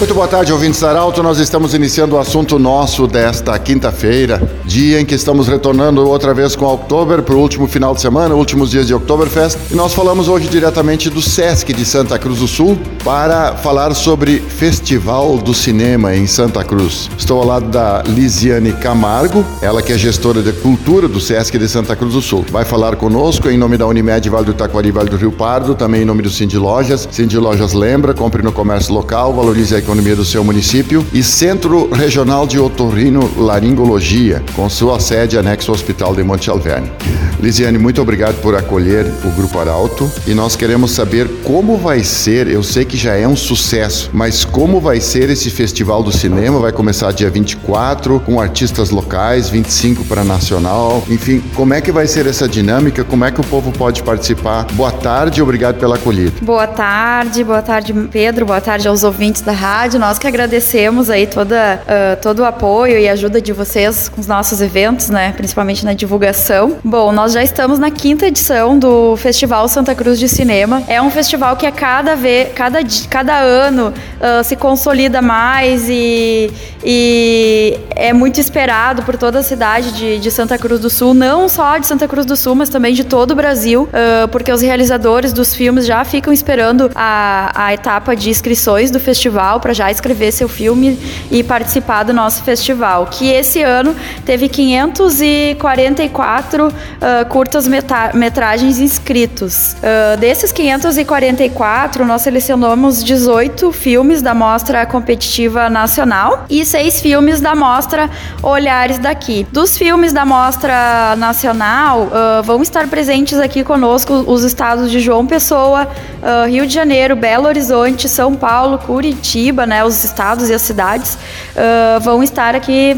Muito boa tarde, ouvintes Arauto. Nós estamos iniciando o assunto nosso desta quinta-feira, dia em que estamos retornando outra vez com Oktober para o último final de semana, últimos dias de Oktoberfest. E nós falamos hoje diretamente do Sesc de Santa Cruz do Sul para falar sobre Festival do Cinema em Santa Cruz. Estou ao lado da Lisiane Camargo, ela que é gestora de cultura do Sesc de Santa Cruz do Sul. Vai falar conosco em nome da Unimed Vale do Taquari, Vale do Rio Pardo, também em nome do Cindy Lojas. Cindy Lojas lembra, compre no comércio local, valorize a economia do seu município, e Centro Regional de Otorrino Laringologia, com sua sede anexo ao Hospital de Monte Alverne. Lisiane, muito obrigado por acolher o Grupo Arauto e nós queremos saber como vai ser, eu sei que já é um sucesso, mas como vai ser esse Festival do Cinema? Vai começar dia 24 com artistas locais, 25 para nacional, enfim, como é que vai ser essa dinâmica? Como é que o povo pode participar? Boa tarde, obrigado pela acolhida. Boa tarde, boa tarde Pedro, boa tarde aos ouvintes da rádio. Nós que agradecemos aí toda, uh, todo o apoio e ajuda de vocês com os nossos eventos, né, principalmente na divulgação. Bom, nós já estamos na quinta edição do Festival Santa Cruz de Cinema. É um festival que a cada, vez, cada, cada ano uh, se consolida mais e, e é muito esperado por toda a cidade de, de, Santa Cruz do Sul, não só de Santa Cruz do Sul, mas também de todo o Brasil, uh, porque os realizadores dos filmes já ficam esperando a, a etapa de inscrições do festival já escrever seu filme e participar do nosso festival, que esse ano teve 544 uh, curtas metragens inscritos. Uh, desses 544, nós selecionamos 18 filmes da Mostra Competitiva Nacional e seis filmes da Mostra Olhares daqui. Dos filmes da Mostra Nacional, uh, vão estar presentes aqui conosco os estados de João Pessoa, Rio de Janeiro, Belo Horizonte, São Paulo, Curitiba, né, os estados e as cidades vão estar aqui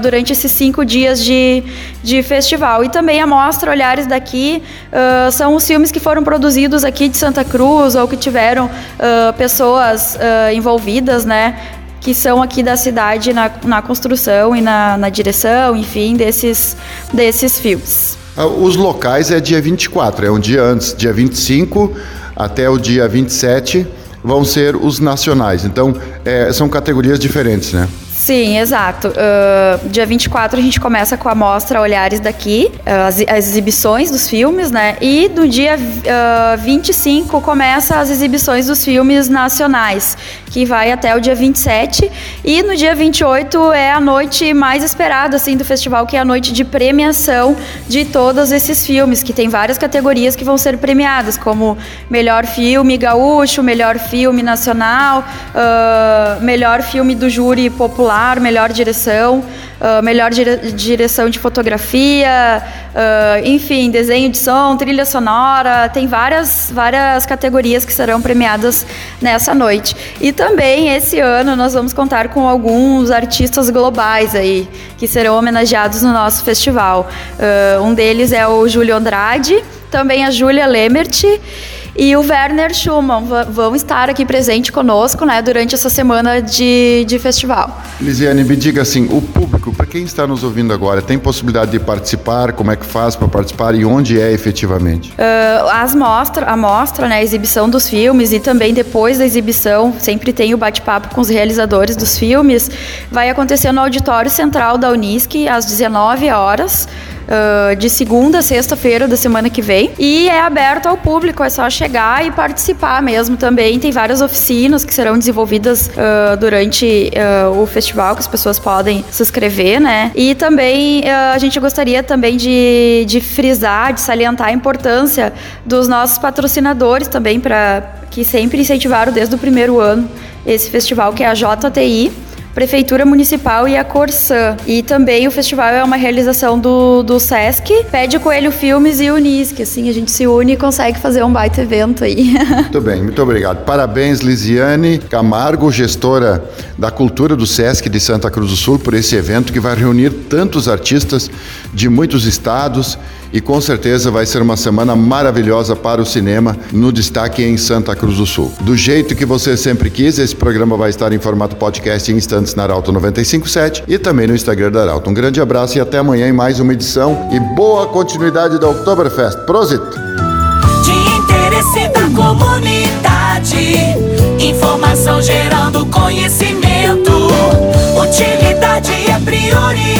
durante esses cinco dias de, de festival. E também a Mostra olhares daqui uh, são os filmes que foram produzidos aqui de Santa Cruz ou que tiveram uh, pessoas uh, envolvidas, né? Que são aqui da cidade na, na construção e na, na direção, enfim, desses, desses filmes. Os locais é dia 24, é um dia antes, dia 25 até o dia 27 vão ser os nacionais. Então, é, são categorias diferentes, né? Sim, exato. Uh, dia 24 a gente começa com a mostra Olhares daqui, uh, as, as, exibições dos filmes, né? E no dia uh, 25 começa as exibições dos filmes nacionais, que vai até o dia 27. E no dia 28 é a noite mais esperada assim do festival, que é a noite de premiação de todos esses filmes, que tem várias categorias que vão ser premiadas, como melhor filme gaúcho, melhor filme nacional, uh, melhor filme do júri melhor direção, uh, melhor dire direção de fotografia, uh, enfim, desenho de som, trilha sonora, tem várias, várias categorias que serão premiadas nessa noite. E também esse ano nós vamos contar com alguns artistas globais aí que serão homenageados no nosso festival. Uh, um deles é o Júlio Andrade, também a Júlia Lemert e o Werner Schumann vão estar aqui presente conosco né, durante essa semana de, de festival. Lisiane, me diga assim, o público, para quem está nos ouvindo agora, tem possibilidade de participar? Como é que faz para participar e onde é efetivamente? Uh, as mostra, a mostra, né, a exibição dos filmes e também depois da exibição, sempre tem o bate-papo com os realizadores dos filmes, vai acontecer no Auditório Central da Unisc às 19 horas uh, de segunda a sexta-feira da semana que vem. E é aberto ao público, é só chegar e participar mesmo também. Tem várias oficinas que serão desenvolvidas uh, durante uh, o festival, que as pessoas podem se inscrever, né? E também a gente gostaria também de, de frisar, de salientar a importância dos nossos patrocinadores também, para que sempre incentivaram desde o primeiro ano esse festival, que é a JTI Prefeitura Municipal e a Corsã. E também o festival é uma realização do, do Sesc, Pede Coelho Filmes e Unisc. Assim, a gente se une e consegue fazer um baita evento aí. Muito bem, muito obrigado. Parabéns, Lisiane Camargo, gestora da cultura do Sesc de Santa Cruz do Sul, por esse evento que vai reunir tantos artistas de muitos estados e com certeza vai ser uma semana maravilhosa para o cinema no destaque em Santa Cruz do Sul. Do jeito que você sempre quis, esse programa vai estar em formato podcast em instantes na Arauto 957 e também no Instagram da Arauto. Um grande abraço e até amanhã em mais uma edição e boa continuidade da Oktoberfest. Prosit! De interesse da comunidade, informação gerando conhecimento. Utilidade é prioridade.